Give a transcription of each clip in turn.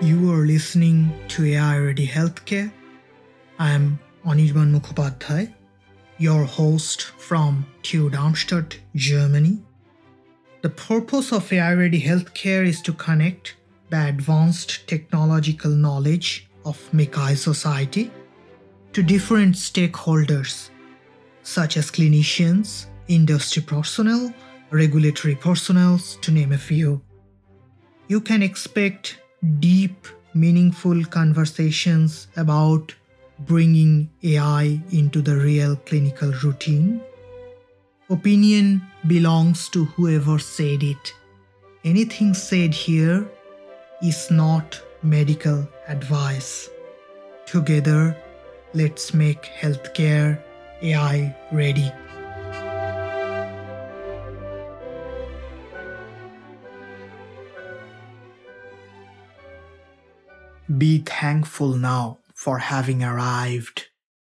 You are listening to AI Ready Healthcare. I am Anirban Mukhopadhyay, your host from TU Darmstadt, Germany. The purpose of AI Ready Healthcare is to connect the advanced technological knowledge of MICCAI society to different stakeholders, such as clinicians, industry personnel, regulatory personnel, to name a few. You can expect deep, meaningful conversations about bringing AI into the real clinical routine. Opinion belongs to whoever said it. Anything said here is not medical advice. Together, let's make healthcare AI ready. Be thankful now for having arrived,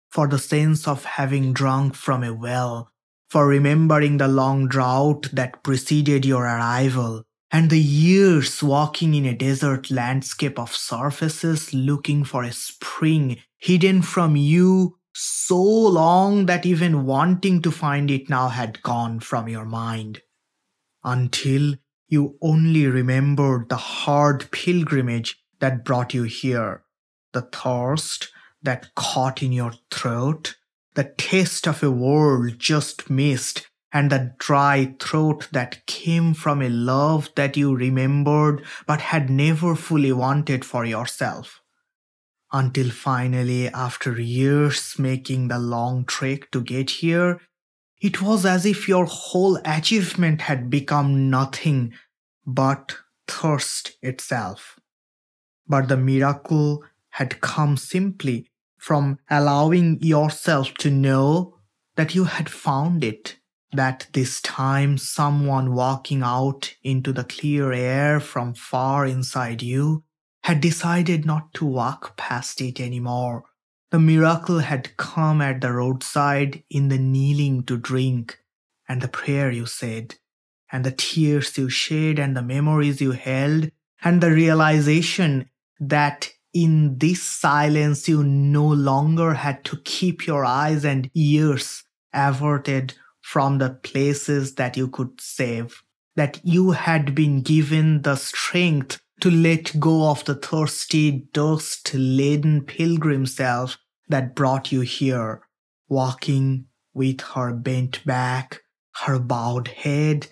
for the sense of having drunk from a well, for remembering the long drought that preceded your arrival, and the years walking in a desert landscape of surfaces looking for a spring hidden from you so long that even wanting to find it now had gone from your mind. Until you only remembered the hard pilgrimage that brought you here, the thirst that caught in your throat, the taste of a world just missed, and the dry throat that came from a love that you remembered but had never fully wanted for yourself. Until finally, after years making the long trek to get here, it was as if your whole achievement had become nothing but thirst itself. But the miracle had come simply from allowing yourself to know that you had found it, that this time someone walking out into the clear air from far inside you had decided not to walk past it anymore. The miracle had come at the roadside in the kneeling to drink, and the prayer you said, and the tears you shed, and the memories you held, and the realization that in this silence you no longer had to keep your eyes and ears averted from the places that you could save, that you had been given the strength to let go of the thirsty, dust laden pilgrim self that brought you here, walking with her bent back, her bowed head,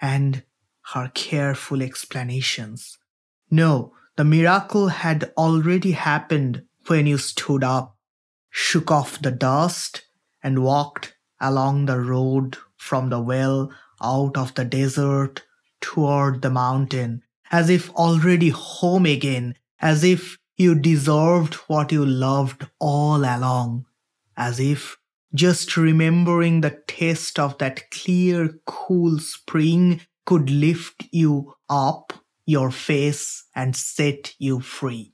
and her careful explanations. No, the miracle had already happened when you stood up, shook off the dust, and walked along the road from the well out of the desert toward the mountain, as if already home again, as if you deserved what you loved all along, as if just remembering the taste of that clear, cool spring could lift you up your face and set you free.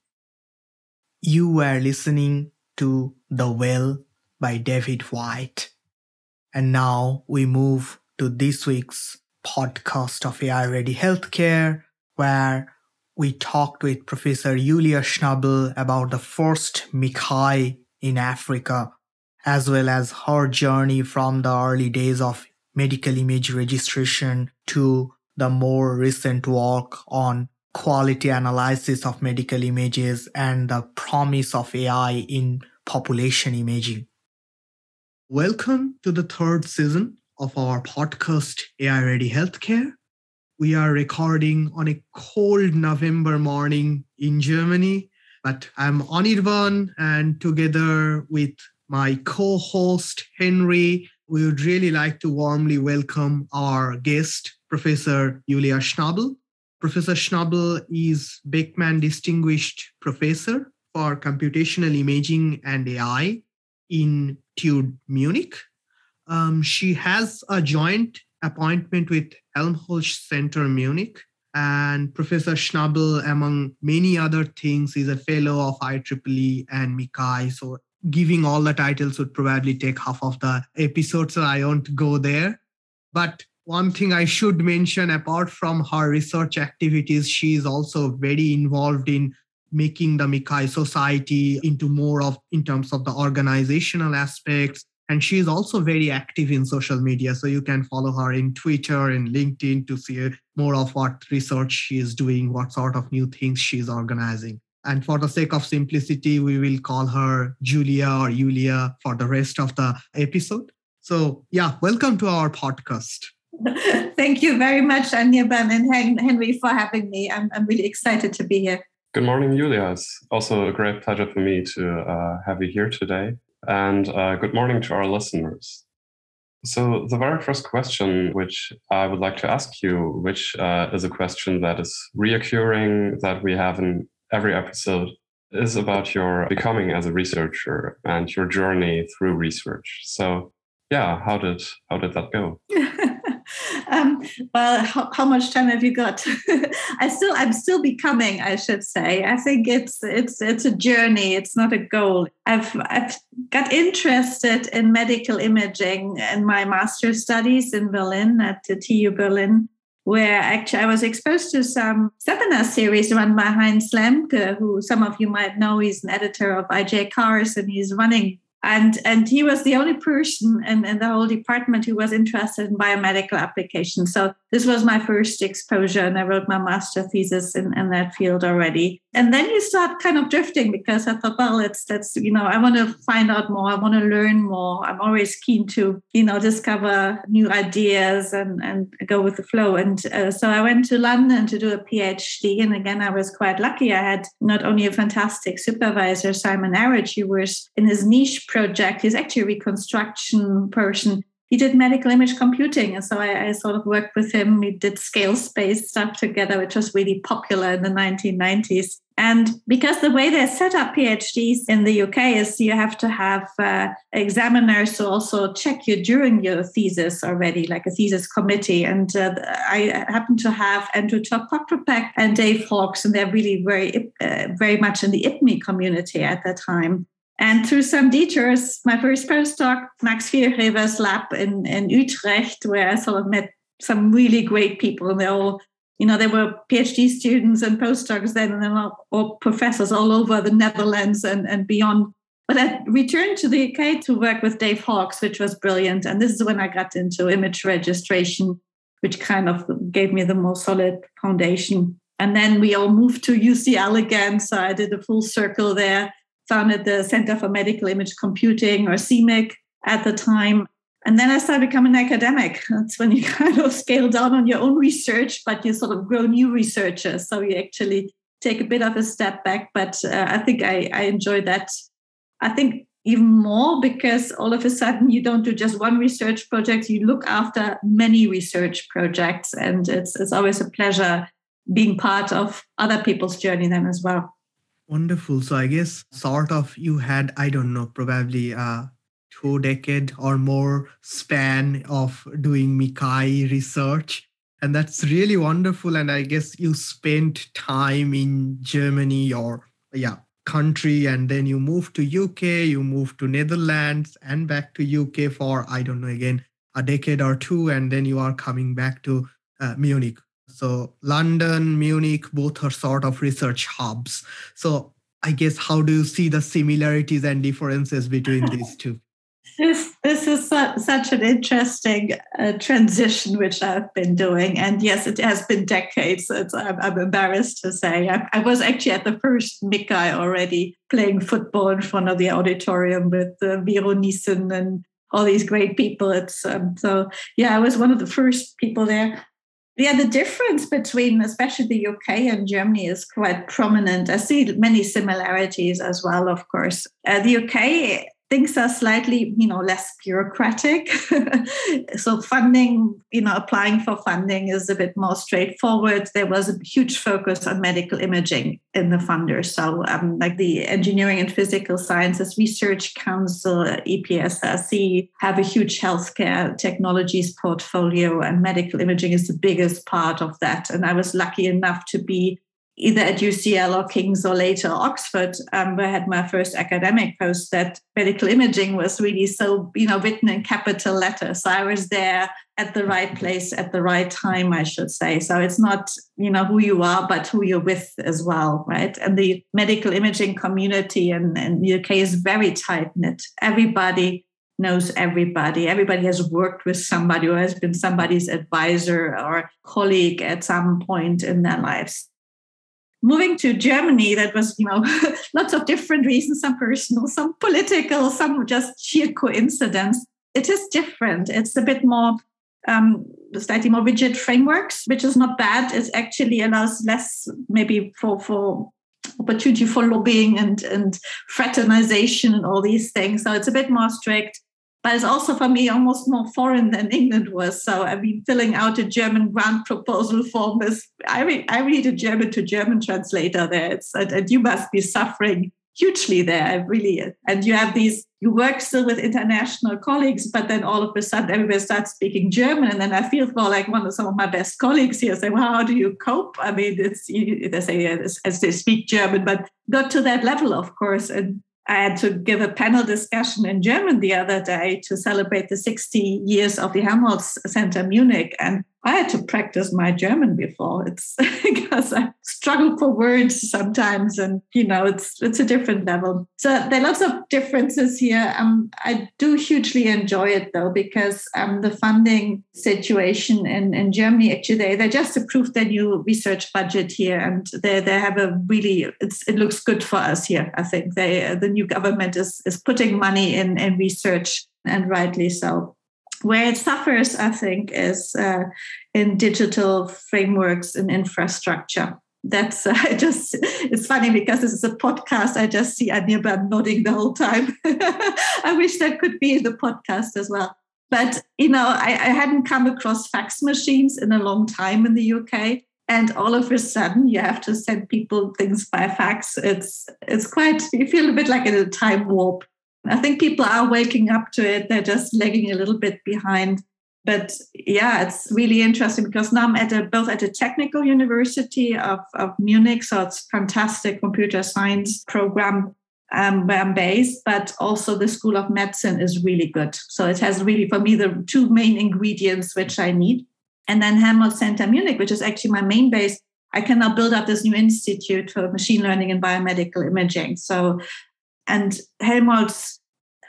You were listening to The Well by David Whyte. And now we move to this week's podcast of AI Ready Healthcare, where we talked with Professor Julia Schnabel about the first MICCAI in Africa, as well as her journey from the early days of medical image registration to the more recent work on quality analysis of medical images and the promise of AI in population imaging. Welcome to the third season of our podcast, AI Ready Healthcare. We are recording on a cold November morning in Germany, but I'm Anirban, and together with my co host, Henry, we would really like to warmly welcome our guest, Professor Julia Schnabel. Professor Schnabel is Beckman Distinguished Professor for Computational Imaging and AI in TU Munich. Um, she has a joint appointment with Helmholtz Center Munich. And Professor Schnabel, among many other things, is a fellow of IEEE and MICCAI. So giving all the titles would probably take half of the episode, so I won't go there. But one thing I should mention apart from her research activities, she is also very involved in making the MICCAI Society into more of in terms of the organizational aspects. And she is also very active in social media. So you can follow her in Twitter and LinkedIn to see more of what research she is doing, what sort of new things she's organizing. And for the sake of simplicity, we will call her Julia or Julia for the rest of the episode. So, yeah, welcome to our podcast. Thank you very much, Anirban and Henry, for having me. I'm, I'm really excited to be here. Good morning, Julia. It's also a great pleasure for me to uh, have you here today. And uh, good morning to our listeners. So, the very first question, which I would like to ask you, which uh, is a question that is reoccurring that we have in every episode, is about your becoming as a researcher and your journey through research. So, yeah, how did how did that go? um, well, how, how, much time have you got? I still, I'm still becoming. I should say. I think it's it's it's a journey. It's not a goal. I've I've got interested in medical imaging in my master's studies in Berlin at the TU Berlin, where actually I was exposed to some seminar series run by Heinz Lemke, who some of you might know. is an editor of IJCARS, and he's running and and he was the only person in, in the whole department who was interested in biomedical applications. So this was my first exposure and i wrote my master thesis in, in that field already. And then you start kind of drifting because i thought well let's let's you know i want to find out more i want to learn more. I'm always keen to you know discover new ideas and and go with the flow. And uh, so i went to london to do a phd and again i was quite lucky. I had not only a fantastic supervisor simon arridge who was in his niche project. He's actually a reconstruction person. He did medical image computing. And so I, I sort of worked with him. We did scale space stuff together, which was really popular in the 1990s. And because the way they set up PhDs in the UK is you have to have uh, examiners to also check you during your thesis already, like a thesis committee. And uh, I happen to have Andrew Todd-Pokropek and Dave Hawkes, and they're really very, uh, very much in the IPMI community at that time. And through some detours, my first postdoc, Max Viergever's lab in, in Utrecht, where I sort of met some really great people. And they all, you know, they were PhD students and postdocs then, and then all, all professors all over the Netherlands and, and beyond. But I returned to the UK to work with Dave Hawkes, which was brilliant. And this is when I got into image registration, which kind of gave me the more solid foundation. And then we all moved to UCL again. So I did a full circle there founded the Center for Medical Image Computing or CMIC at the time. And then I started becoming an academic. That's when you kind of scale down on your own research, but you sort of grow new researchers. So you actually take a bit of a step back. But uh, I think I, I enjoy that. I think even more because all of a sudden you don't do just one research project, you look after many research projects. And it's, it's always a pleasure being part of other people's journey then as well. Wonderful. So I guess sort of you had, I don't know, probably a two decade or more span of doing MICCAI research. And that's really wonderful. And I guess you spent time in Germany or yeah, country and then you moved to UK, you moved to Netherlands and back to UK for I don't know again a decade or two and then you are coming back to uh, Munich. So London, Munich, both are sort of research hubs. So I guess how do you see the similarities and differences between these two? This this is su- such an interesting uh, transition which I've been doing, and yes, it has been decades. I'm, I'm, embarrassed to say I, I, was actually at the first MICCAI already playing football in front of the auditorium with uh, Wiro Niessen and all these great people. It's um, so yeah, I was one of the first people there. Yeah, the difference between especially the UK and Germany is quite prominent. I see many similarities as well, of course. Uh, the UK things are slightly you know less bureaucratic. So funding you know applying for funding is a bit more straightforward. There was a huge focus on medical imaging in the funders so um, like the engineering and physical sciences research council epsrc have a huge healthcare technologies portfolio and medical imaging is the biggest part of that. And i was lucky enough to be either at UCL or King's or later Oxford, um, where I had my first academic post, that medical imaging was really so, you know, written in capital letters. So I was there at the right place at the right time, I should say. So it's not, you know, who you are, but who you're with as well, right? And the medical imaging community in, in the UK is very tight knit. Everybody knows everybody. Everybody has worked with somebody or has been somebody's advisor or colleague at some point in their lives moving to Germany, that was, you know, lots of different reasons, some personal, some political, some just sheer coincidence. It is different. It's a bit more, um, slightly more rigid frameworks, which is not bad. It actually allows less, maybe for for opportunity for lobbying and and fraternization and all these things. So it's a bit more strict but it's also for me almost more foreign than England was. So I mean, filling out a German grant proposal form is I read I read a German to German translator there. It's and you must be suffering hugely there. Really and you have these you work still with international colleagues, but then all of a sudden everybody starts speaking German, and then I feel for like one of some of my best colleagues here say, "Well, how do you cope?" I mean, it's they say as they speak German, but not to that level, of course, and I had to give a panel discussion in German the other day to celebrate the 60 years of the Helmholtz Center Munich. And I had to practice my German before. It's because I struggle for words sometimes, and you know, it's it's a different level. So there are lots of differences here. Um, I do hugely enjoy it though because um, the funding situation in, in Germany actually they, they just approved their new research budget here, and they they have a really it looks good for us here. I think they the new government is is putting money in in research and rightly so. Where it suffers, I think, is uh, in digital frameworks and infrastructure. That's uh, just, it's funny because this is a podcast. I just see Anirban nodding the whole time. I wish that could be the podcast as well. But, you know, I, I hadn't come across fax machines in a long time in the UK and all of a sudden you have to send people things by fax it's it's quite you feel a bit like in a time warp I think people are waking up to it. They're just lagging a little bit behind. But yeah, it's really interesting because now I'm at a, both at a technical university of, of Munich, so it's fantastic computer science program um, where I'm based, but also the School of Medicine is really good. So it has really, for me, the two main ingredients which I need. And then Helmholtz Center Munich, which is actually my main base, I can now build up this new institute for machine learning and biomedical imaging. So and Helmholtz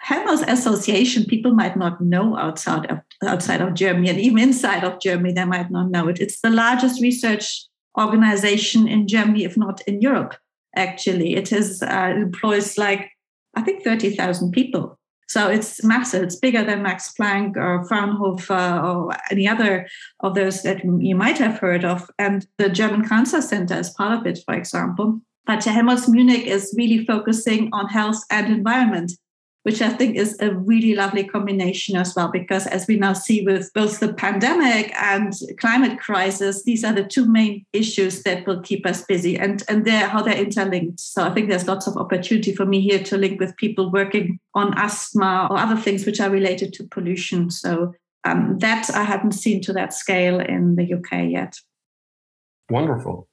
Helmholtz Association, people might not know outside of outside of Germany, and even inside of Germany, they might not know it. It's the largest research organization in Germany, if not in Europe. Actually, it uh, employs like I think thirty thousand people. So it's massive. It's bigger than Max Planck or Fraunhofer or any other of those that you might have heard of. And the German Cancer Center is part of it, for example. But Helmholtz Munich is really focusing on health and environment, which I think is a really lovely combination as well. Because as we now see with both the pandemic and climate crisis, these are the two main issues that will keep us busy, and and they're how they're interlinked. So I think there's lots of opportunity for me here to link with people working on asthma or other things which are related to pollution. So um, that I haven't seen to that scale in the UK yet. Wonderful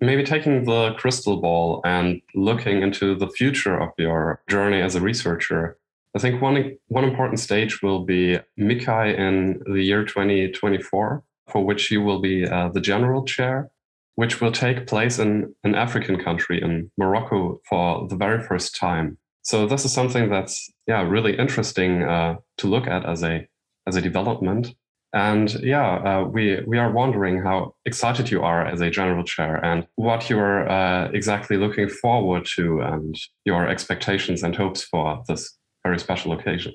maybe taking the crystal ball and looking into the future of your journey as a researcher i think one one important stage will be MICCAI in the year 2024 for which you will be uh, the general chair which will take place in an african country in morocco for the very first time. So this is something that's yeah really interesting uh, to look at as a as a development and yeah, uh, we we are wondering how excited you are as a general chair and what you're uh, exactly looking forward to and your expectations and hopes for this very special occasion.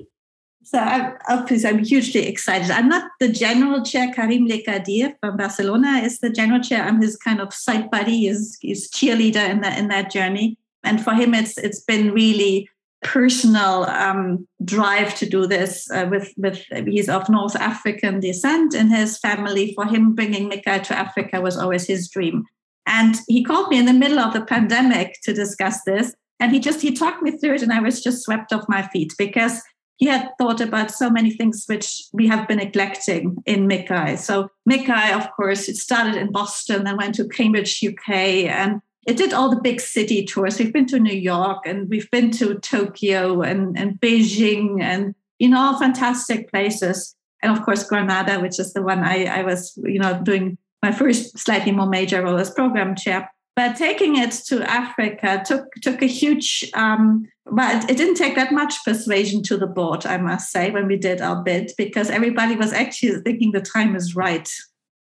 So I'm, obviously, I'm hugely excited. I'm not the general chair. Karim Lekadir from Barcelona is the general chair. I'm his kind of side buddy, his, his cheerleader in that in that journey. And for him, it's it's been really personal um, drive to do this uh, with with he's of North African descent in his family. For him, bringing MICCAI to Africa was always his dream. And he called me in the middle of the pandemic to discuss this, and he just he talked me through it, and I was just swept off my feet because he had thought about so many things which we have been neglecting in MICCAI. So MICCAI, of course, it started in Boston and went to Cambridge, UK, and it did all the big city tours. We've been to New York and we've been to Tokyo and, and Beijing and, you know, all fantastic places. And of course, Granada, which is the one I, I was, you know, doing my first slightly more major role as program chair. But taking it to Africa took took a huge um, but it didn't take that much persuasion to the board, I must say, when we did our bid, because everybody was actually thinking the time is right.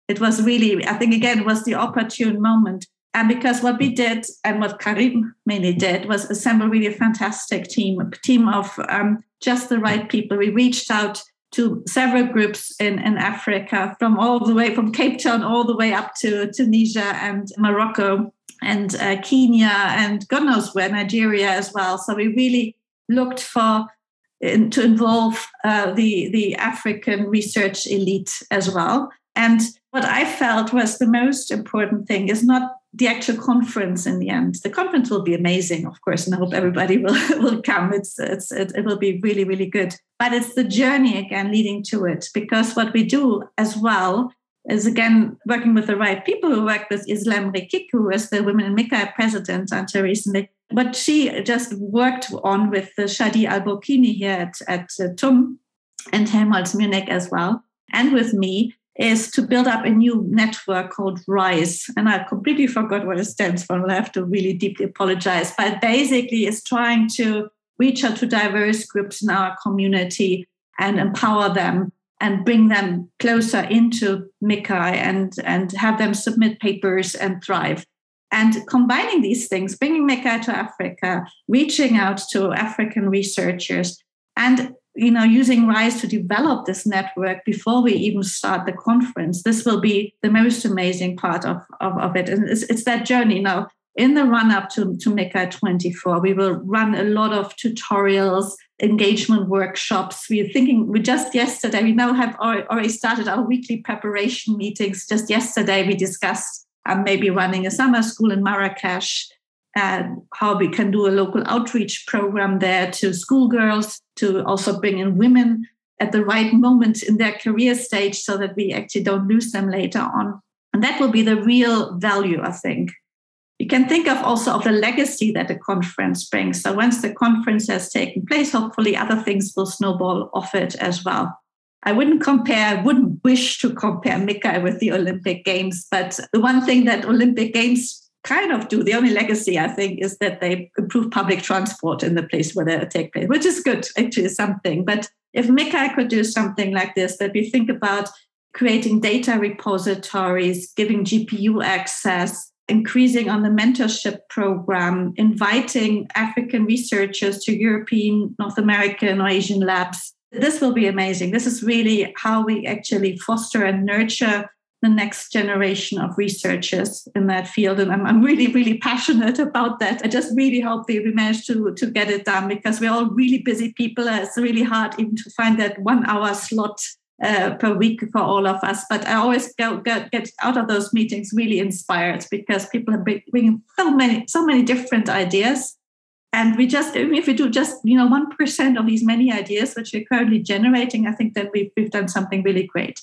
It was really, I think, again, was the opportune moment. And because what we did and what Karim mainly did was assemble really a fantastic team, a team of um, just the right people. We reached out to several groups in, in Africa, from all the way from Cape Town all the way up to Tunisia and Morocco and uh, Kenya and God knows where, Nigeria as well. So we really looked for in, to involve uh, the the African research elite as well. And what I felt was the most important thing is not the actual conference in the end. The conference will be amazing, of course, and I hope everybody will, will come. It's, it's, it, it will be really, really good. But it's the journey again leading to it, because what we do as well is again working with the right people who work with Islem Rekik, who was the Women in MICCAI president until recently. But she just worked on with Shadi Albarqouni here at, at uh, TUM and Helmholtz Munich as well, and with me, is to build up a new network called RISE. And I completely forgot what it stands for. I'll have to really deeply apologize. But basically, it's trying to reach out to diverse groups in our community and empower them and bring them closer into MICCAI and, and have them submit papers and thrive. And combining these things, bringing MICCAI to Africa, reaching out to African researchers, and you know, using RISE to develop this network before we even start the conference. This will be the most amazing part of, of, of it. And it's, it's that journey. Now, in the run up to, to MICCAI 24, we will run a lot of tutorials, engagement workshops. We're thinking, we just yesterday, we now have already started our weekly preparation meetings. Just yesterday, we discussed um, maybe running a summer school in Marrakesh and how we can do a local outreach program there to schoolgirls, to also bring in women at the right moment in their career stage so that we actually don't lose them later on. And that will be the real value, I think. You can think of also of the legacy that the conference brings. So once the conference has taken place, hopefully other things will snowball off it as well. I wouldn't compare, I wouldn't wish to compare MICCAI with the Olympic Games, but the one thing that Olympic Games kind of do, the only legacy I think is that they improve public transport in the place where they take place, which is good, actually, something. But if MICCAI could do something like this, that we think about creating data repositories, giving GPU access, increasing on the mentorship program, inviting African researchers to European, North American, or Asian labs. This will be amazing. This is really how we actually foster and nurture the next generation of researchers in that field. And I'm, I'm really, really passionate about that. I just really hope we, we manage to, to get it done because we're all really busy people. It's really hard even to find that one hour slot uh, per week for all of us. But I always go, get, get out of those meetings really inspired because people are bringing so many so many different ideas, and we just if we do just you know one percent of these many ideas which we're currently generating, I think then we've we've done something really great.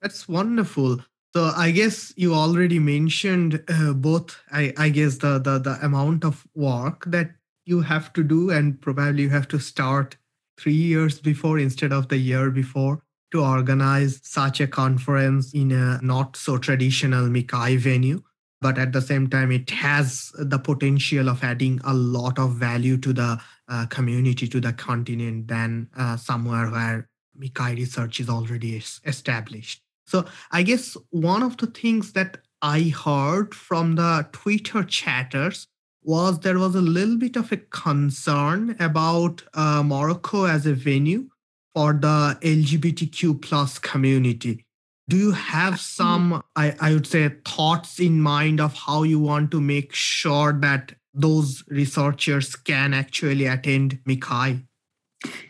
That's wonderful. So I guess you already mentioned uh, both. I, I guess the, the the amount of work that you have to do, and probably you have to start three years before instead of the year before to organize such a conference in a not so traditional MICCAI venue. But at the same time, it has the potential of adding a lot of value to the uh, community, to the continent, than uh, somewhere where MICCAI research is already established. So I guess one of the things that I heard from the Twitter chatters was there was a little bit of a concern about uh, Morocco as a venue for the LGBTQ plus community. Do you have some, I, I would say, thoughts in mind of how you want to make sure that those researchers can actually attend MICCAI?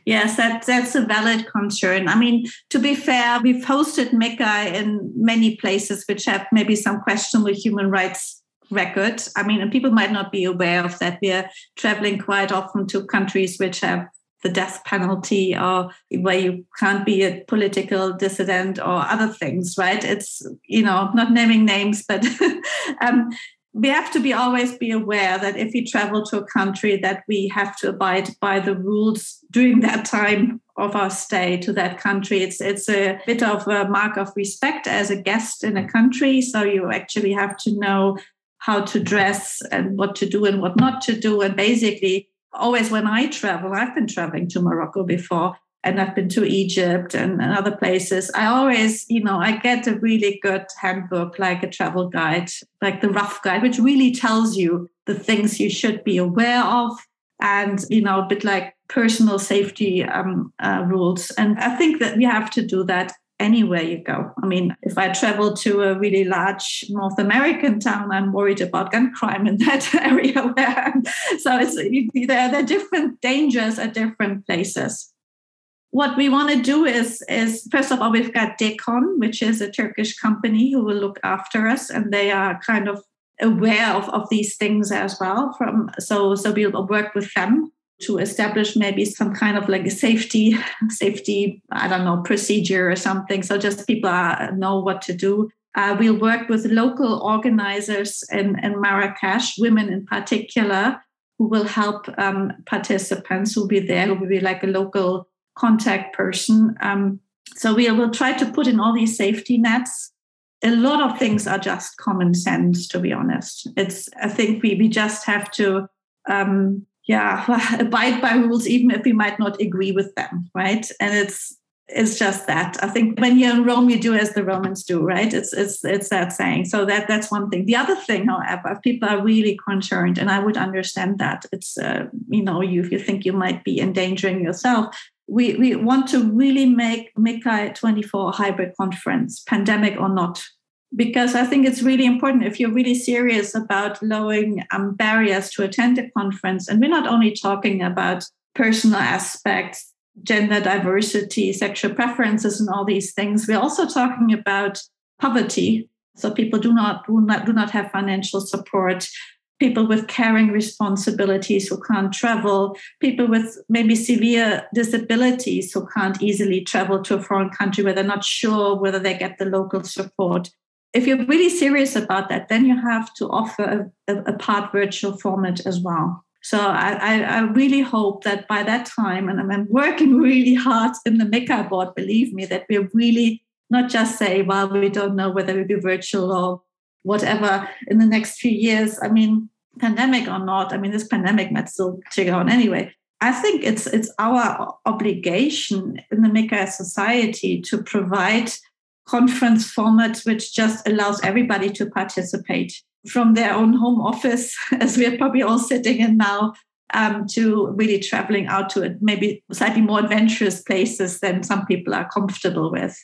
Yes, that, that's a valid concern. I mean, to be fair, we've hosted MICCAI in many places which have maybe some questionable human rights record. I mean, and people might not be aware of that. We are traveling quite often to countries which have the death penalty or where you can't be a political dissident or other things, right? It's, you know, not naming names, but um, we have to be always be aware that if we travel to a country that we have to abide by the rules during that time of our stay to that country. It's it's a bit of a mark of respect as a guest in a country. So you actually have to know how to dress and what to do and what not to do. And basically always when I travel, I've been traveling to Morocco before and I've been to Egypt and, and, other places. I always, you know, I get a really good handbook, like a travel guide, like the rough guide, which really tells you the things you should be aware of and, you know, a bit like personal safety um, uh, rules. And I think that we have to do that anywhere you go. I mean, if I travel to a really large North American town, I'm worried about gun crime in that area. So it's there are different dangers at different places. What we want to do is, is first of all, we've got Dekon, which is a Turkish company who will look after us, and they are kind of aware of, of these things as well. From so so we'll work with them to establish maybe some kind of like a safety safety i don't know procedure or something so just people are, know what to do uh, we'll work with local organizers in, in marrakesh women in particular who will help um, participants who'll be there who will be like a local contact person. Um, so we will try to put in all these safety nets. A lot of things are just common sense to be honest. It's i think we, we just have to um, yeah abide by rules even if we might not agree with them right? And it's it's just that. I think when you're in rome you do as the romans do right? It's it's it's that saying. So that that's one thing. The other thing however people are really concerned and i would understand that. It's uh, you know you if you think you might be endangering yourself we we want to really make MICCAI 24 hybrid conference pandemic or not because I think it's really important if you're really serious about lowering um, barriers to attend a conference. And we're not only talking about personal aspects, gender diversity, sexual preferences, and all these things. We're also talking about poverty. So people do not do not, do not have financial support. People with caring responsibilities who can't travel, people with maybe severe disabilities who can't easily travel to a foreign country where they're not sure whether they get the local support if you're really serious about that, then you have to offer a, a, part virtual format as well. So I, I, really hope that by that time, and I'm working really hard in the MICCAI board, believe me, that we're really not just say, well, we don't know whether it will be virtual or whatever in the next few years. I mean, pandemic or not, I mean, this pandemic might still trigger on anyway. I think it's it's our obligation in the MICCAI society to provide conference formats which just allows everybody to participate from their own home office, as we're probably all sitting in now, um, to really traveling out to maybe slightly more adventurous places than some people are comfortable with.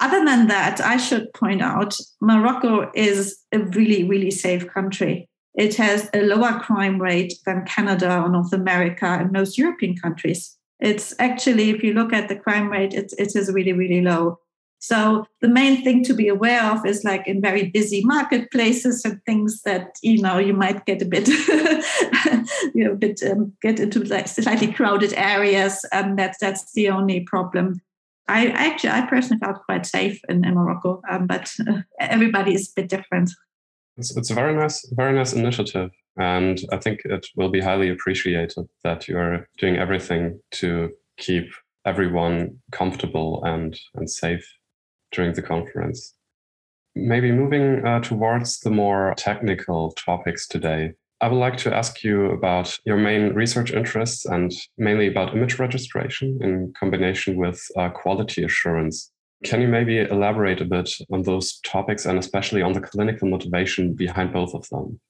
Other than that, I should point out Morocco is a really, really safe country. It has a lower crime rate than Canada or North America and most European countries. It's actually, if you look at the crime rate, it, it is really, really low. So the main thing to be aware of is like in very busy marketplaces and things that you know you might get a bit, you know, a bit um, get into like slightly crowded areas, and that's that's the only problem. I actually, I personally felt quite safe in, in Morocco, um, but uh, everybody is a bit different. It's, it's a very nice, very nice initiative, and I think it will be highly appreciated that you're doing everything to keep everyone comfortable and and safe during the conference. Maybe moving uh, towards the more technical topics today, I would like to ask you about your main research interests and mainly about image registration in combination with uh, quality assurance. Can you maybe elaborate a bit on those topics and especially on the clinical motivation behind both of them?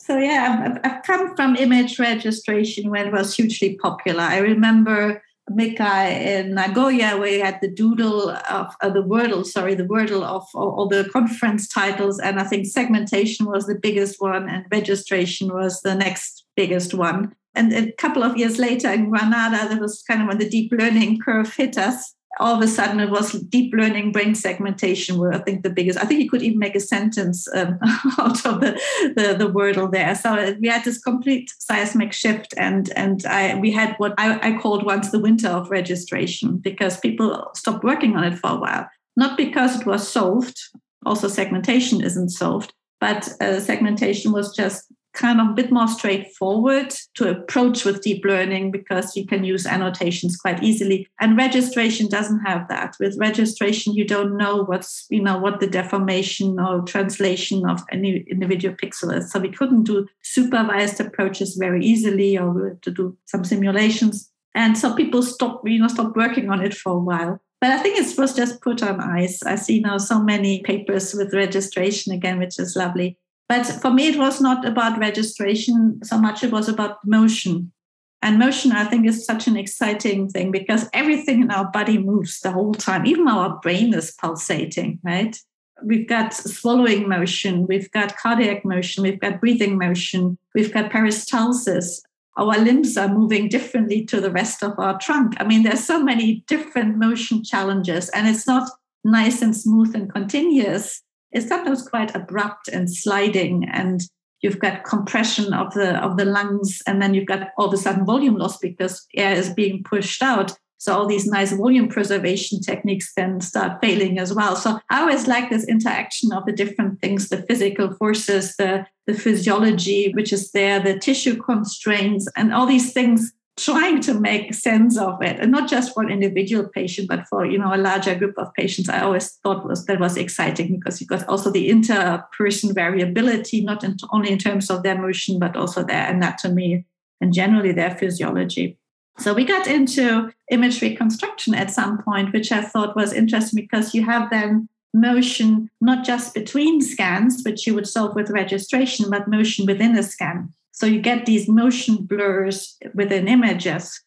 So, yeah, I've come from image registration when it was hugely popular. I remember MICCAI in Nagoya, where you had the doodle of uh, the Wordle, sorry, the Wordle of all the conference titles. And I think segmentation was the biggest one, and registration was the next biggest one. And a couple of years later in Granada, that was kind of when the deep learning curve hit us. All of a sudden it was deep learning brain segmentation were i think the biggest. I think you could even make a sentence um, out of the, the the wordle there. So we had this complete seismic shift and and i we had what I, I called once the winter of registration because people stopped working on it for a while. Not because it was solved also segmentation isn't solved but uh, segmentation was just kind of a bit more straightforward to approach with deep learning because you can use annotations quite easily. And registration doesn't have that. With registration you don't know what's you know what the deformation or translation of any individual pixel is. So we couldn't do supervised approaches very easily or to do some simulations. And so people stopped you know stopped working on it for a while. But I think it was just put on ice. I see now so many papers with registration again, which is lovely. But for me, it was not about registration so much, it was about motion. And motion, I think, is such an exciting thing because everything in our body moves the whole time. Even our brain is pulsating, right? We've got swallowing motion, we've got cardiac motion, we've got breathing motion, we've got peristalsis. Our limbs are moving differently to the rest of our trunk. I mean, there's so many different motion challenges, and it's not nice and smooth and continuous is sometimes quite abrupt and sliding and you've got compression of the of the lungs and then you've got all of a sudden volume loss because air is being pushed out. So all these nice volume preservation techniques then start failing as well. So i always like this interaction of the different things the physical forces the the physiology which is there the tissue constraints and all these things trying to make sense of it and not just for an individual patient but for you know a larger group of patients i always thought was that was exciting because you got also the interperson variability not in, only in terms of their motion but also their anatomy and generally their physiology. So we got into image reconstruction at some point which i thought was interesting because you have then motion not just between scans which you would solve with registration but motion within a scan so you get these motion blurs within images.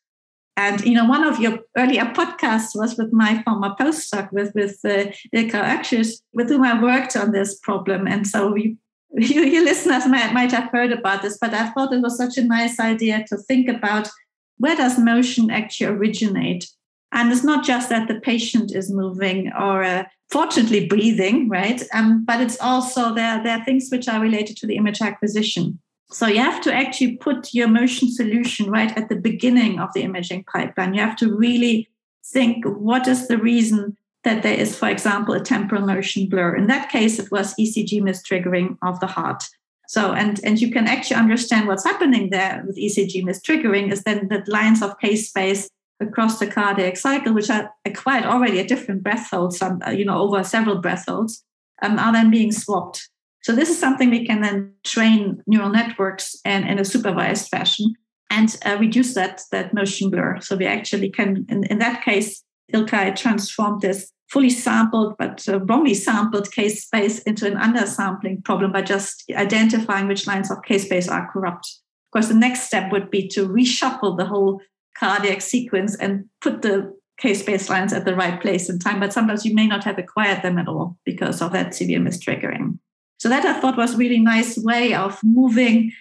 And you know, one of your earlier podcasts was with my former postdoc, with with uh, Ilkay Oksuz, with whom I worked on this problem. And so we, you, you listeners might, might have heard about this, but I thought it was such a nice idea to think about where does motion actually originate? And it's not just that the patient is moving or uh, fortunately breathing, right? Um, but it's also there, there are things which are related to the image acquisition. So you have to actually put your motion solution right at the beginning of the imaging pipeline. You have to really think what is the reason that there is, for example, a temporal motion blur. In that case, it was ECG mistriggering of the heart. So, and, and you can actually understand what's happening there with ECG mistriggering is then the lines of K space across the cardiac cycle, which are acquired already at different breath holds, you know, over several breath holds, um, are then being swapped. So this is something we can then train neural networks and in a supervised fashion and uh, reduce that that motion blur. So we actually can, in, in that case, Ilkay transformed this fully sampled but uh, wrongly sampled K space into an undersampling problem by just identifying which lines of K space are corrupt. Of course, the next step would be to reshuffle the whole cardiac sequence and put the K space lines at the right place in time. But sometimes you may not have acquired them at all because of that severe mistriggering. So that I thought was really nice way of moving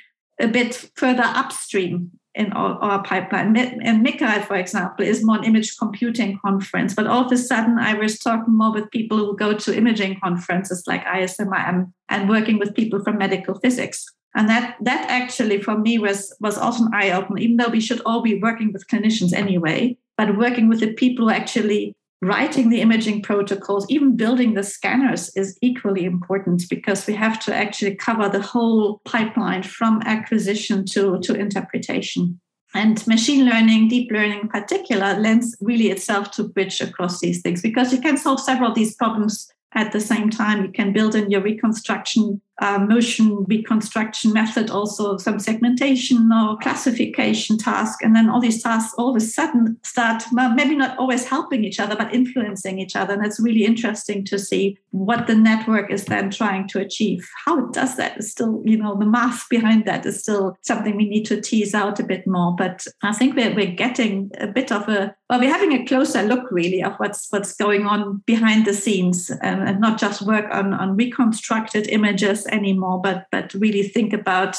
a bit further upstream in our, our pipeline. And MICCAI, for example, is more an image computing conference. But all of a sudden, I was talking more with people who go to imaging conferences like ISMRM and working with people from medical physics. And that that actually for me was was also an eye opener, even though we should all be working with clinicians anyway, but working with the people who actually writing the imaging protocols, even building the scanners is equally important because we have to actually cover the whole pipeline from acquisition to, to interpretation. And machine learning, deep learning in particular, lends really itself to bridge across these things because you can solve several of these problems at the same time. You can build in your reconstruction uh, motion reconstruction method, also some segmentation or classification task. And then all these tasks all of a sudden start maybe not always helping each other, but influencing each other. And it's really interesting to see what the network is then trying to achieve. How it does that is still, you know, the math behind that is still something we need to tease out a bit more. But I think we're, we're getting a bit of a, well, we're having a closer look really of what's what's going on behind the scenes and, and not just work on, on reconstructed images anymore, but but really think about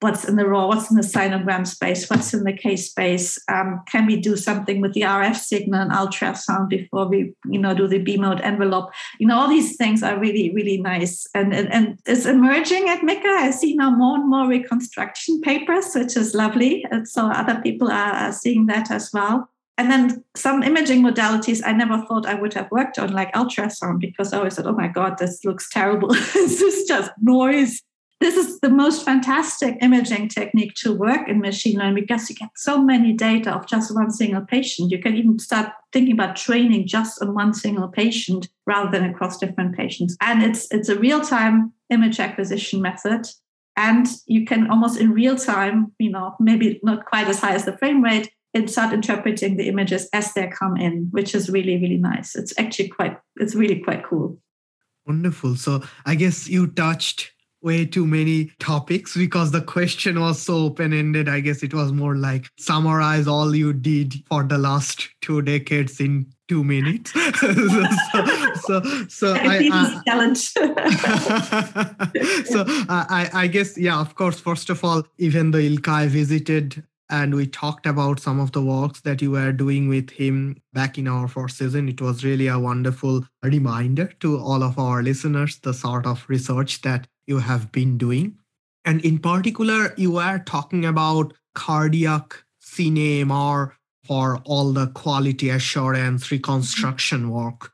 what's in the raw, what's in the sinogram space, what's in the K space. Um, can we do something with the RF signal and ultrasound before we, you know, do the B mode envelope? You know, all these things are really, really nice. And, and, and it's emerging at MICCAI. I see now more and more reconstruction papers, which is lovely. And so other people are, are seeing that as well. And then some imaging modalities I never thought I would have worked on, like ultrasound, because I always thought, oh my God, this looks terrible. this is just noise this is the most fantastic imaging technique to work in machine learning because you get so many data of just one single patient. You can even start thinking about training just on one single patient rather than across different patients. And it's it's a real-time image acquisition method. And you can almost in real time, you know, maybe not quite as high as the frame rate, and start interpreting the images as they come in, which is really, really nice. It's actually quite, it's really quite cool. Wonderful. So I guess you touched way too many topics because the question was so open ended. I guess it was more like summarize all you did for the last two decades in two minutes. so, so, so, I, I challenge. so I, I guess yeah. Of course, first of all, even though Ilkay visited and we talked about some of the works that you were doing with him back in our first season. It was really a wonderful reminder to all of our listeners the sort of research that you have been doing. And in particular, you were talking about cardiac CineMR for all the quality assurance reconstruction work.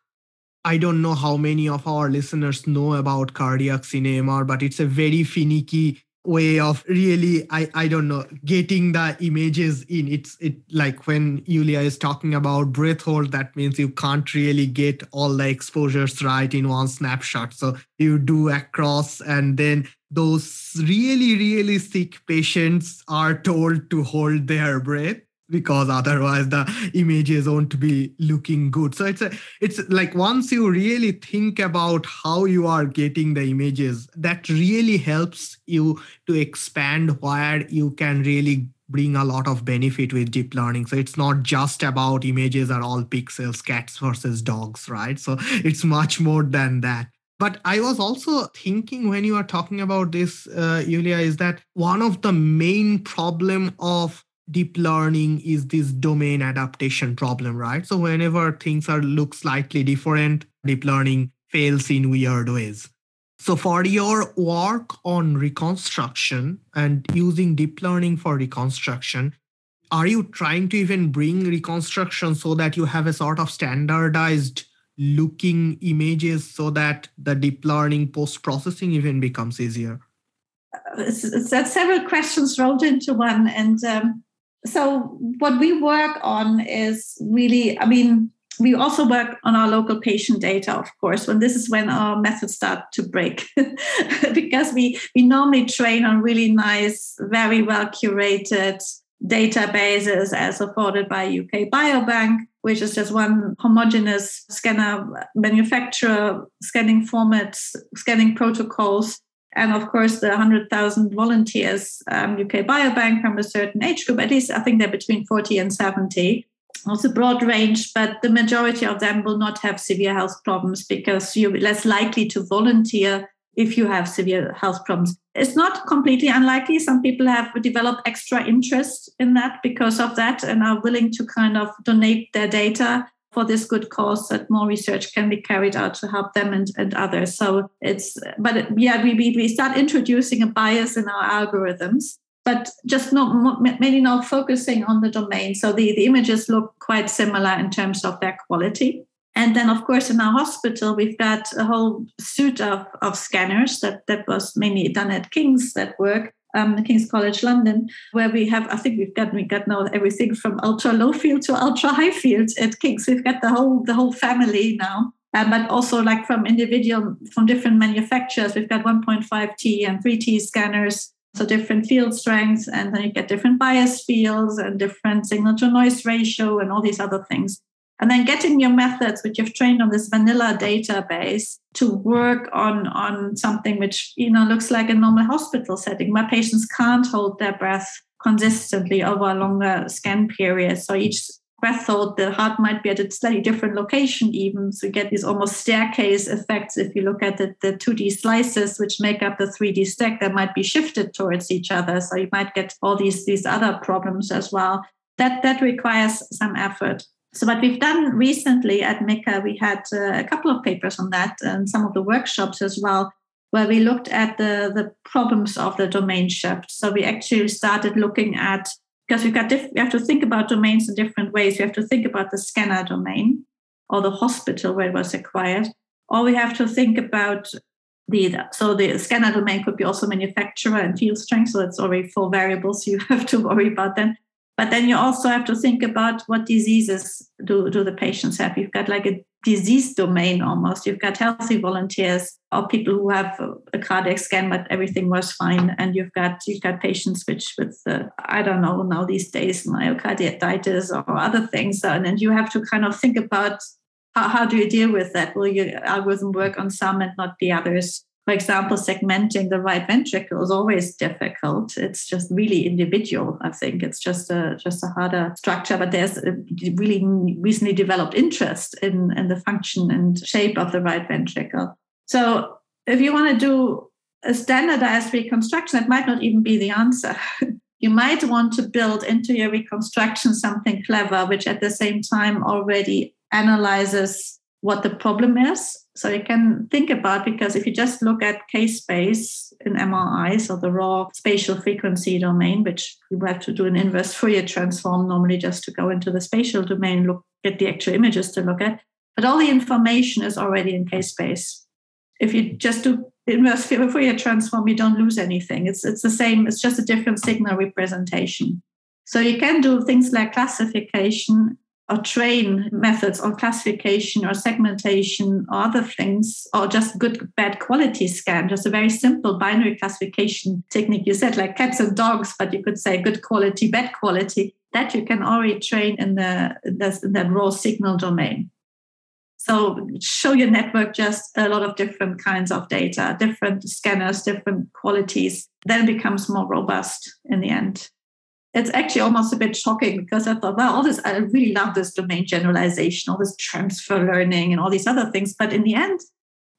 I don't know how many of our listeners know about cardiac CineMR, but it's a very finicky way of really i i don't know getting the images in. It's it like when Julia is talking about breath hold that means you can't really get all the exposures right in one snapshot. So you do across and then those really really sick patients are told to hold their breath because otherwise the images won't be looking good. So it's a it's like once you really think about how you are getting the images that really helps you to expand where you can really bring a lot of benefit with deep learning. So it's not just about images are all pixels cats versus dogs right? So it's much more than that. But I was also thinking when you are talking about this, uh, Julia, is that one of the main problem of deep learning is this domain adaptation problem, right? So whenever things are look slightly different, deep learning fails in weird ways. So for your work on reconstruction and using deep learning for reconstruction, are you trying to even bring reconstruction so that you have a sort of standardized looking images so that the deep learning post processing even becomes easier? It's, several questions rolled into one, and um, so what we work on is really i mean we also work on our local patient data of course when this is when our methods start to break. Because we we normally train on really nice very well curated databases as afforded by uk biobank which is just one homogeneous scanner manufacturer scanning formats scanning protocols and of course the 100,000 volunteers um, UK Biobank from a certain age group, at least I think they're between 40 and 70. It's a broad range, but the majority of them will not have severe health problems because you're less likely to volunteer if you have severe health problems. It's not completely unlikely. Some people have developed extra interest in that because of that and are willing to kind of donate their data for this good cause that more research can be carried out to help them and, and others. So it's, but yeah, we, we start introducing a bias in our algorithms, but just not mainly not focusing on the domain. So the, the images look quite similar in terms of their quality. And then, of course, in our hospital, we've got a whole suite of, of scanners that, that was mainly done at King's that work um, King's College London, where we have, I think we've got we got now everything from ultra low field to ultra high field at King's. We've got the whole the whole family now. Um, but also like from individual from different manufacturers, we've got 1.5T and 3T scanners, so different field strengths, and then you get different bias fields and different signal to noise ratio and all these other things and then getting your methods which you've trained on this vanilla database to work on on something which you know looks like a normal hospital setting where patients can't hold their breath consistently over a longer scan period so each cathode, the heart might be at a slightly different location, even. So you get these almost staircase effects. If you look at the, the 2D slices, which make up the 3D stack, that might be shifted towards each other. So you might get all these, these other problems as well. That, that requires some effort. So what we've done recently at MICCAI, we had uh, a couple of papers on that and some of the workshops as well, where we looked at the, the problems of the domain shift. So we actually started looking at because we've got diff- we have to think about domains in different ways. We have to think about the scanner domain or the hospital where it was acquired, or we have to think about the so the scanner domain could be also manufacturer and field strength. So it's already four variables you have to worry about then. But then you also have to think about what diseases do, do the patients have. You've got like a disease domain almost. You've got healthy volunteers or people who have a cardiac scan, but everything was fine. And you've got you've got patients which with uh, I don't know now these days myocarditis or other things. And then you have to kind of think about how, how do you deal with that? Will your algorithm work on some and not the others? For example, segmenting the right ventricle is always difficult. It's just really individual. I think it's just a just a harder structure, but there's a really recently developed interest in, in the function and shape of the right ventricle. So if you want to do a standardized reconstruction, that might not even be the answer. you might want to build into your reconstruction something clever, which at the same time already analyzes what the problem is. So you can think about because if you just look at k-space in MRI, so the raw spatial frequency domain, which you have to do an inverse Fourier transform normally just to go into the spatial domain, look get the actual images to look at. But all the information is already in k-space. If you just do inverse Fourier transform, you don't lose anything. It's it's the same. It's just a different signal representation. So you can do things like classification or train methods on classification or segmentation or other things, or just good bad quality scan, just a very simple binary classification technique. You said like cats and dogs, but you could say good quality, bad quality. That you can already train in the in that raw signal domain. So show your network just a lot of different kinds of data, different scanners, different qualities, then becomes more robust in the end it's actually almost a bit shocking because I thought, well, all this, I really love this domain generalization, all this transfer learning and all these other things. But in the end,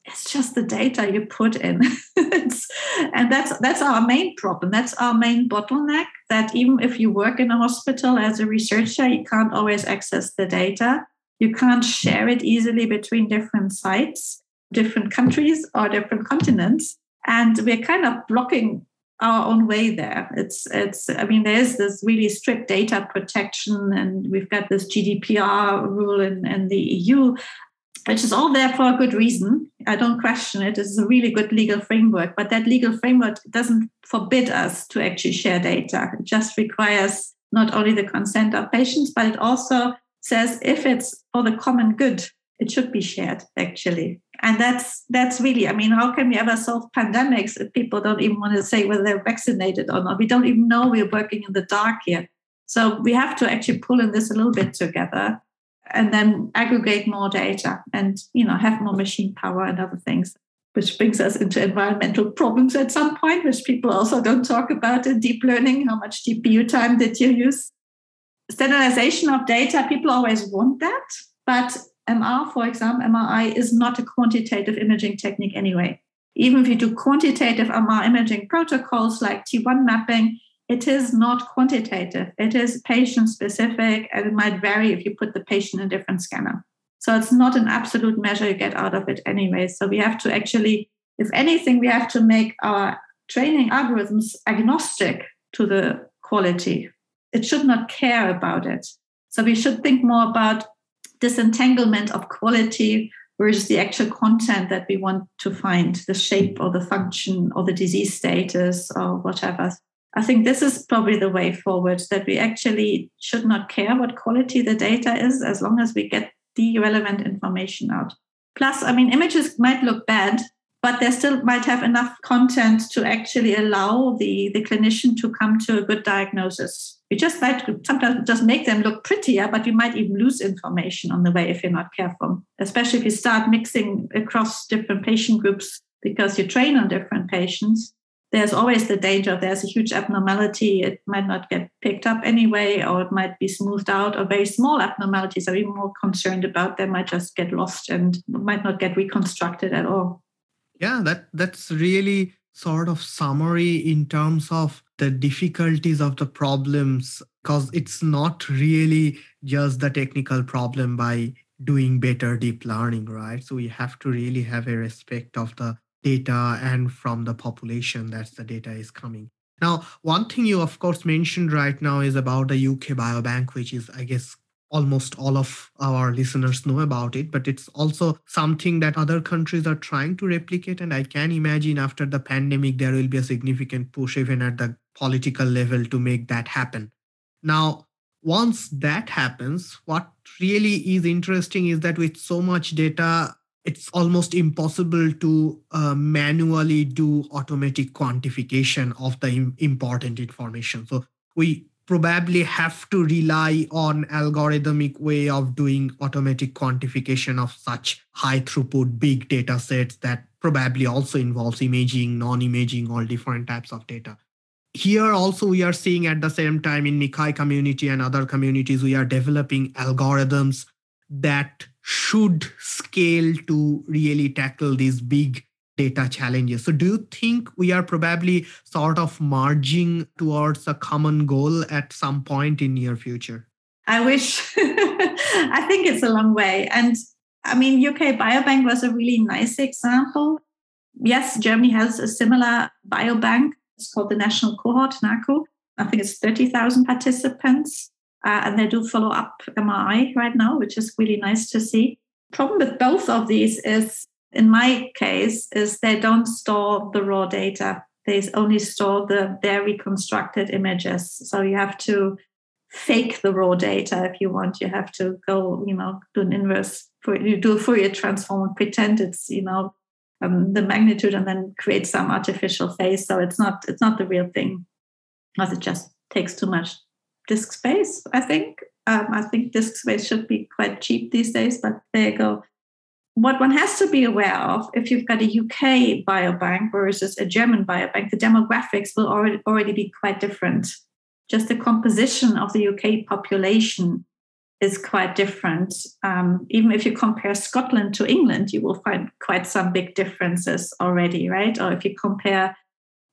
it's just the data you put in. and that's that's our main problem. That's our main bottleneck. That even if you work in a hospital as a researcher, you can't always access the data. You can't share it easily between different sites, different countries, or different continents. And we're kind of blocking our own way there. It's it's I mean there's this really strict data protection and we've got this GDPR rule in, in the EU, which is all there for a good reason. I don't question it. It's a really good legal framework, but that legal framework doesn't forbid us to actually share data. It just requires not only the consent of patients, but it also says if it's for the common good, it should be shared actually. And that's that's really i mean how can we ever solve pandemics if people don't even want to say whether they're vaccinated or not? We don't even know we're working in the dark here. So we have to actually pull in this a little bit together and then aggregate more data and you know have more machine power and other things which brings us into environmental problems at some point which people also don't talk about in deep learning how much gpu time did you use? Standardization of data people always want that but MR, for example, MRI is not a quantitative imaging technique anyway. Even if you do quantitative MR imaging protocols like T1 mapping, it is not quantitative. It is patient specific and it might vary if you put the patient in a different scanner. So it's not an absolute measure you get out of it anyway. So we have to actually, if anything, we have to make our training algorithms agnostic to the quality. It should not care about it. So we should think more about disentanglement of quality versus the actual content that we want to find, the shape or the function or the disease status or whatever. I think this is probably the way forward that we actually should not care what quality the data is as long as we get the relevant information out. Plus, I mean, images might look bad, but they still might have enough content to actually allow the, the clinician to come to a good diagnosis. You just might sometimes just make them look prettier, but you might even lose information on the way if you're not careful, especially if you start mixing across different patient groups because you train on different patients. there's always the danger there's a huge abnormality it might not get picked up anyway or it might be smoothed out or very small abnormalities are we more concerned about they might just get lost and might not get reconstructed at all yeah that that's really sort of summary in terms of the difficulties of the problems because it's not really just the technical problem by doing better deep learning right so we have to really have a respect of the data and from the population that the data is coming. Now, one thing you, of course, mentioned right now is about the UK Biobank, which is, I guess, almost all of our listeners know about it, but it's also something that other countries are trying to replicate. And I can imagine after the pandemic, there will be a significant push even at the political level to make that happen. Now, once that happens, what really is interesting is that with so much data, it's almost impossible to uh, manually do automatic quantification of the Im- important information so we probably have to rely on algorithmic way of doing automatic quantification of such high throughput big data sets that probably also involves imaging non-imaging all different types of data. Here also we are seeing at the same time in MICCAI community and other communities we are developing algorithms that should scale to really tackle these big data challenges. So, do you think we are probably sort of marching towards a common goal at some point in near future? I wish. I think it's a long way. And I mean, UK Biobank was a really nice example. Yes, Germany has a similar biobank. It's called the National Cohort, NAKO. I think it's 30,000 participants. Uh, and they do follow up MRI right now, which is really nice to see. Problem with both of these is, in my case, is they don't store the raw data. They only store the their reconstructed images. So you have to fake the raw data if you want. You have to go, you know, do an inverse. You do a Fourier transform and pretend it's, you know, um, the magnitude, and then create some artificial phase So it's not it's not the real thing, because it just takes too much disk space, I think. Um, I think disk space should be quite cheap these days, but there you go. What one has to be aware of if you've got a UK biobank versus a German biobank, the demographics will already, already be quite different. Just the composition of the UK population is quite different. Um, even if you compare Scotland to England, you will find quite some big differences already, right? Or if you compare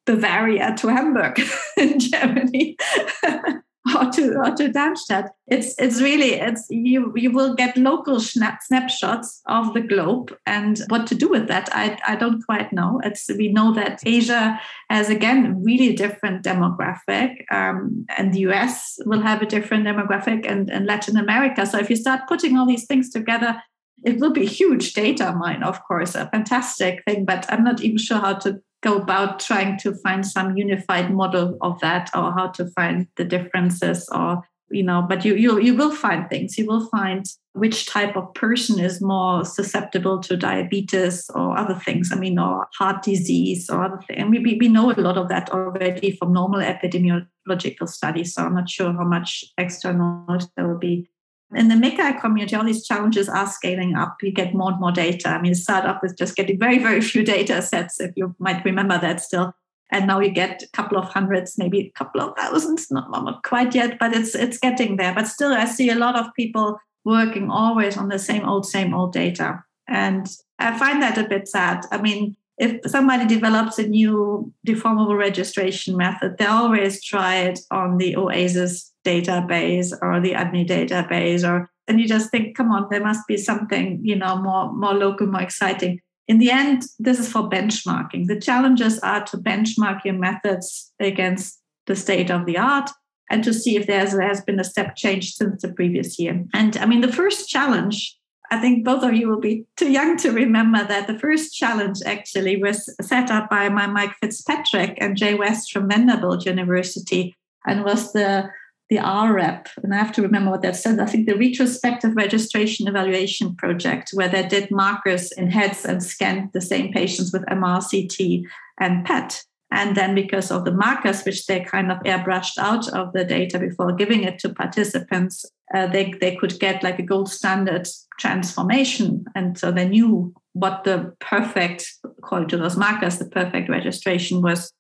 Bavaria to Hamburg in Germany. or to or to Darmstadt. It's it's really it's you you will get local snap, snapshots of the globe and what to do with that. I I don't quite know. It's we know that Asia has again really different demographic, um, and the US will have a different demographic, and and Latin America. So if you start putting all these things together. It will be a huge data mine, of course, a fantastic thing, but I'm not even sure how to go about trying to find some unified model of that or how to find the differences or you know but you you you will find things. You will find which type of person is more susceptible to diabetes or other things. I mean or heart disease or other things and we, we know a lot of that already from normal epidemiological studies so i'm not sure how much extra knowledge there will be in the MICCAI community, all these challenges are scaling up. You get more and more data. I mean, start up with just getting very, very few data sets, if you might remember that still. And now you get a couple of hundreds, maybe a couple of thousands, not, not quite yet, but it's it's getting there. But still, I see a lot of people working always on the same old, same old data. And I find that a bit sad. I mean, if somebody develops a new deformable registration method, they always try it on the OASIS database or the ADNI database, or and you just think, come on, there must be something, you know, more more local, more exciting. In the end, this is for benchmarking. The challenges are to benchmark your methods against the state of the art and to see if there's, there has been a step change since the previous year. And I mean, the first challenge I think both of you will be too young to remember that the first challenge actually was set up by my Mike Fitzpatrick and Jay West from Vanderbilt University and was the the RREP, and I have to remember what that said. I think the retrospective registration evaluation project, where they did markers in heads and scanned the same patients with MRCT and PET. And then, because of the markers, which they kind of airbrushed out of the data before giving it to participants, uh, they, they could get like a gold standard transformation. And so they knew what the perfect, according to those markers, the perfect registration was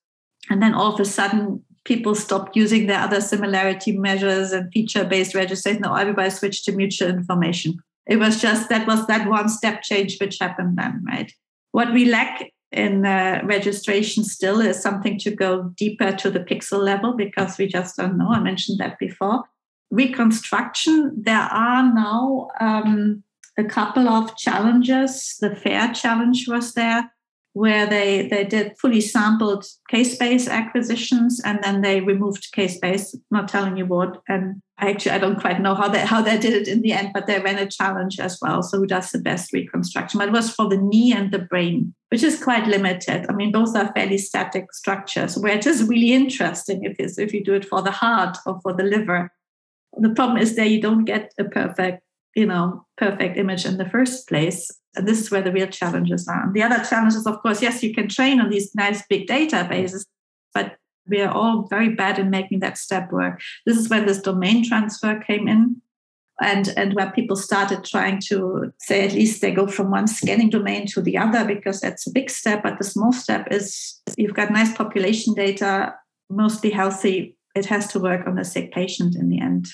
And then all of a sudden, people stopped using their other similarity measures and feature-based registration. Now everybody switched to mutual information. It was just that was that one step change which happened then, right? What we lack in uh, registration still is something to go deeper to the pixel level because we just don't know. I mentioned that before. Reconstruction, there are now um, a couple of challenges. The FAIR challenge was there where they, they did fully sampled K-space acquisitions and then they removed K-space, not telling you what. And actually, I don't quite know how they, how they did it in the end, but they ran a challenge as well. So who does the best reconstruction? But it was for the knee and the brain, which is quite limited. I mean, both are fairly static structures where it is really interesting if, it's, if you do it for the heart or for the liver. The problem is that you don't get a perfect you know perfect image in the first place and this is where the real challenges are. And the other challenges of course yes you can train on these nice big databases but we are all very bad in making that step work. This is where this domain transfer came in and and where people started trying to say at least they go from one scanning domain to the other because that's a big step but the small step is you've got nice population data mostly healthy it has to work on a sick patient in the end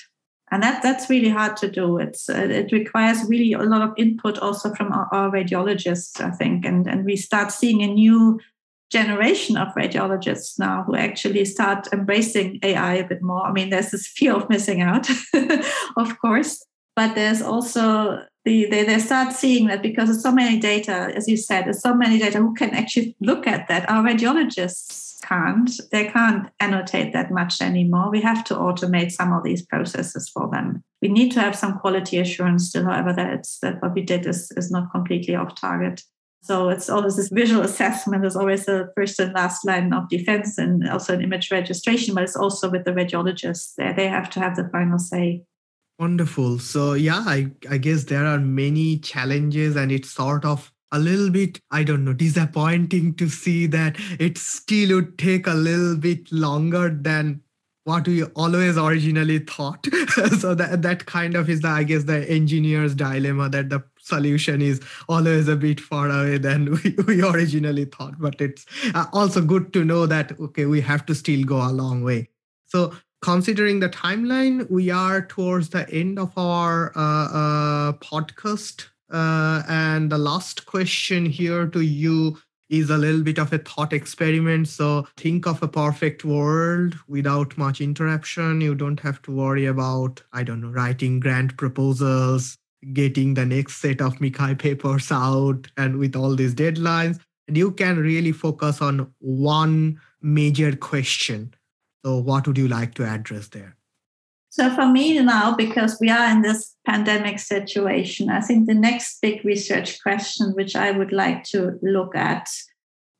and that that's really hard to do. It's uh, it requires really a lot of input also from our, our, radiologists i think. And and we start seeing a new generation of radiologists now who actually start embracing ai a bit more. I mean there's this fear of missing out of course. But there's also the, they, they start seeing that because there's so many data as you said there's so many data who can actually look at that our radiologists can't. They can't annotate that much anymore. We have to automate some of these processes for them. We need to have some quality assurance still, however, that it's that what we did is, is not completely off target. So it's always this visual assessment is always the first and last line of defense and also an image registration, but it's also with the radiologists. They have to have the final say. Wonderful. So yeah, I, I guess there are many challenges and it's sort of a little bit i don't know disappointing to see that it still would take a little bit longer than what we always originally thought so that that kind of is the i guess the engineer's dilemma that the solution is always a bit far away than we, we originally thought but it's uh, also good to know that okay we have to still go a long way so considering the timeline we are towards the end of our uh, uh, podcast uh, and the last question here to you is a little bit of a thought experiment. So think of a perfect world without much interruption. You don't have to worry about, I don't know, writing grant proposals, getting the next set of MICCAI papers out, and with all these deadlines. And you can really focus on one major question. So, what would you like to address there? So for me now, because we are in this pandemic situation, I think the next big research question, which I would like to look at,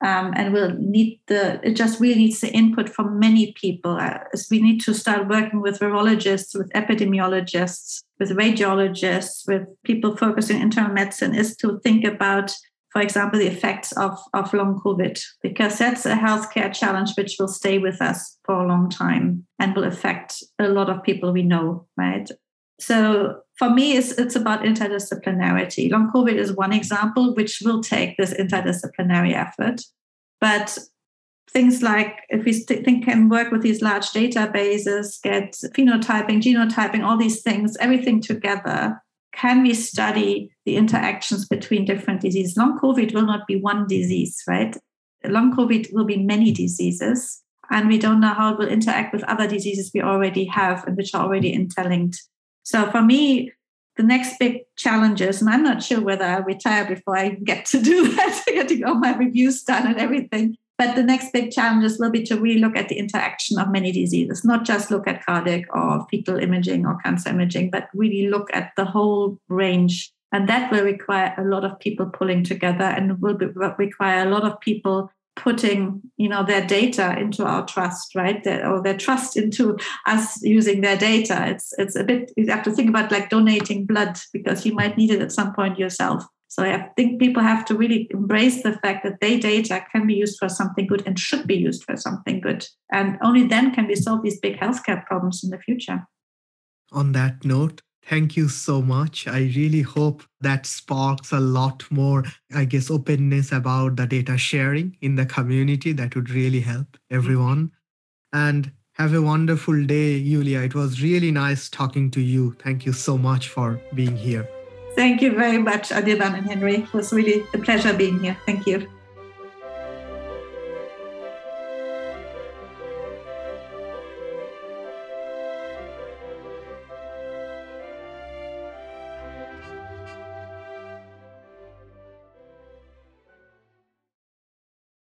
um, and will need the it just really needs the input from many people. Uh, we need to start working with virologists, with epidemiologists, with radiologists, with people focusing on internal medicine, is to think about for example, the effects of, of long COVID, because that's a healthcare challenge which will stay with us for a long time and will affect a lot of people we know, right? So for me, it's, it's about interdisciplinarity. Long COVID is one example which will take this interdisciplinary effort. But things like if we think can work with these large databases, get phenotyping, genotyping, all these things, everything together can we study the interactions between different diseases? Long COVID will not be one disease, right? Long COVID will be many diseases, and we don't know how it will interact with other diseases we already have and which are already interlinked. So for me, the next big challenges, and I'm not sure whether I'll retire before I get to do that, getting all my reviews done and everything, but the next big challenges will be to really look at the interaction of many diseases, not just look at cardiac or fetal imaging or cancer imaging, but really look at the whole range. And that will require a lot of people pulling together and will be, require a lot of people putting you know their data into our trust right? Their, or their trust into us using their data. It's it's a bit you have to think about like donating blood because you might need it at some point yourself so I think people have to really embrace the fact that their data can be used for something good and should be used for something good. And only then can we solve these big healthcare problems in the future. On that note, Thank you so much. I really hope that sparks a lot more, I guess, openness about the data sharing in the community. That would really help everyone. And have a wonderful day, Julia. It was really nice talking to you. Thank you so much for being here. Thank you very much, Anirban and Henry. It was really a pleasure being here. Thank you.